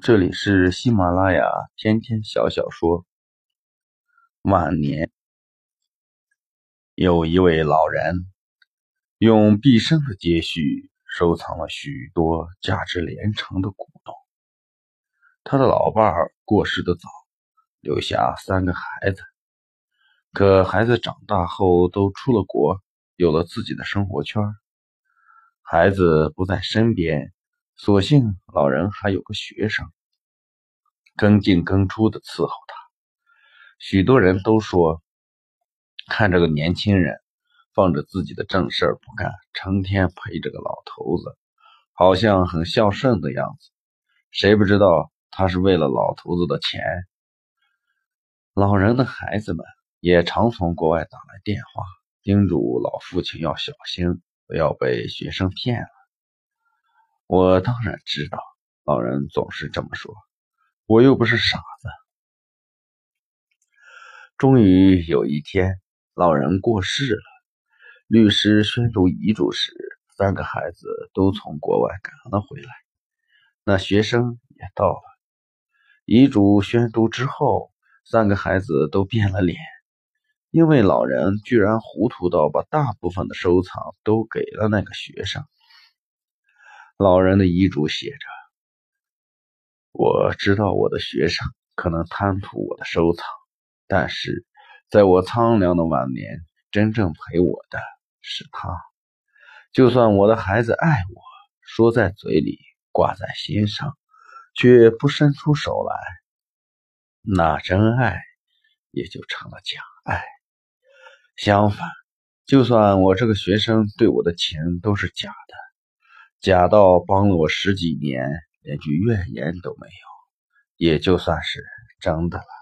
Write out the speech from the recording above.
这里是喜马拉雅天天小小说。晚年，有一位老人用毕生的积蓄收藏了许多价值连城的古董。他的老伴儿过世的早，留下三个孩子，可孩子长大后都出了国，有了自己的生活圈。孩子不在身边。所幸老人还有个学生，更进更出的伺候他。许多人都说，看这个年轻人放着自己的正事不干，成天陪着个老头子，好像很孝顺的样子。谁不知道他是为了老头子的钱？老人的孩子们也常从国外打来电话，叮嘱老父亲要小心，不要被学生骗了。我当然知道，老人总是这么说，我又不是傻子。终于有一天，老人过世了，律师宣读遗嘱时，三个孩子都从国外赶了回来，那学生也到了。遗嘱宣读之后，三个孩子都变了脸，因为老人居然糊涂到把大部分的收藏都给了那个学生。老人的遗嘱写着：“我知道我的学生可能贪图我的收藏，但是在我苍凉的晚年，真正陪我的是他。就算我的孩子爱我，说在嘴里，挂在心上，却不伸出手来，那真爱也就成了假爱。相反，就算我这个学生对我的情都是假的。”假道帮了我十几年，连句怨言都没有，也就算是真的了。